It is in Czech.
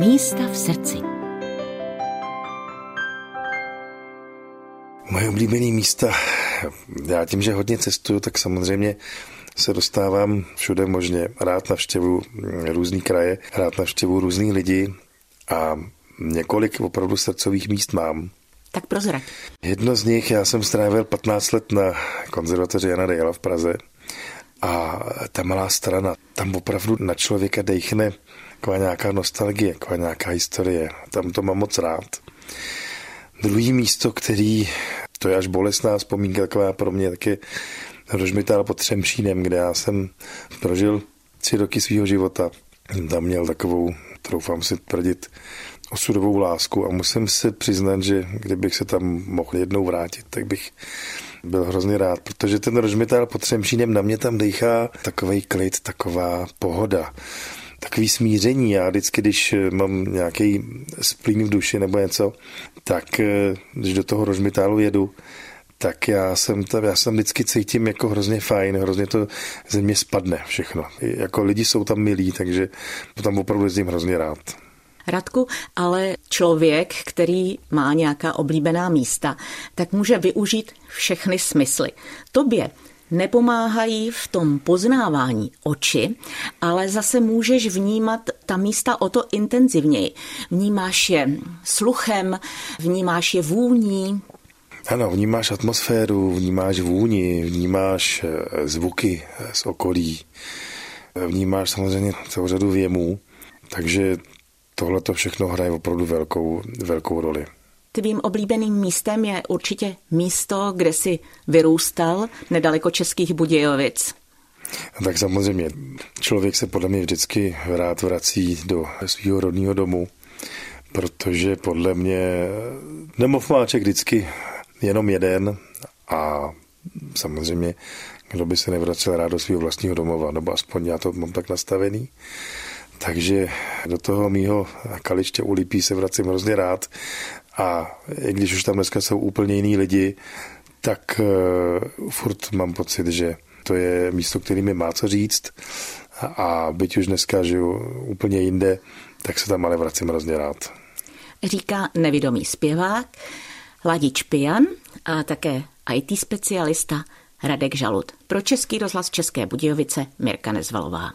Místa v srdci. Moje oblíbené místa, já tím, že hodně cestuju, tak samozřejmě se dostávám všude možně. Rád navštěvu různý kraje, rád navštěvu různý lidi a několik opravdu srdcových míst mám. Tak prozrať. Jedno z nich, já jsem strávil 15 let na konzervatoři Jana Dejla v Praze a ta malá strana, tam opravdu na člověka dejchne taková nějaká nostalgie, taková nějaká historie. Tam to mám moc rád. Druhý místo, který, to je až bolestná vzpomínka taková pro mě, taky Rožmitál pod Třemšínem, kde já jsem prožil tři roky svého života. Tam měl takovou, troufám si tvrdit, osudovou lásku a musím si přiznat, že kdybych se tam mohl jednou vrátit, tak bych byl hrozně rád, protože ten Rožmitál pod Třemšínem na mě tam dechá takový klid, taková pohoda takový smíření. Já vždycky, když mám nějaký splín v duši nebo něco, tak eh, když do toho rožmitálu jedu, tak já jsem, tam, já jsem vždycky cítím jako hrozně fajn, hrozně to ze mě spadne všechno. Jako lidi jsou tam milí, takže tam opravdu jezdím hrozně rád. Radku, ale člověk, který má nějaká oblíbená místa, tak může využít všechny smysly. Tobě nepomáhají v tom poznávání oči, ale zase můžeš vnímat ta místa o to intenzivněji. Vnímáš je sluchem, vnímáš je vůní. Ano, vnímáš atmosféru, vnímáš vůni, vnímáš eh, zvuky z okolí, vnímáš samozřejmě celou řadu věmů, takže tohle to všechno hraje opravdu velkou, velkou roli. Tvým oblíbeným místem je určitě místo, kde jsi vyrůstal, nedaleko Českých Budějovic. Tak samozřejmě, člověk se podle mě vždycky rád vrací do svého rodného domu, protože podle mě nemov máček vždycky jenom jeden a samozřejmě, kdo by se nevracel rád do svého vlastního domova, nebo aspoň já to mám tak nastavený. Takže do toho mýho kaliště u Lipí se vracím hrozně rád a i když už tam dneska jsou úplně jiní lidi, tak uh, furt mám pocit, že to je místo, který mi má co říct a, byť už dneska žiju úplně jinde, tak se tam ale vracím hrozně rád. Říká nevědomý zpěvák, Ladič Pijan a také IT specialista Radek Žalud. Pro Český rozhlas České Budějovice Mirka Nezvalová.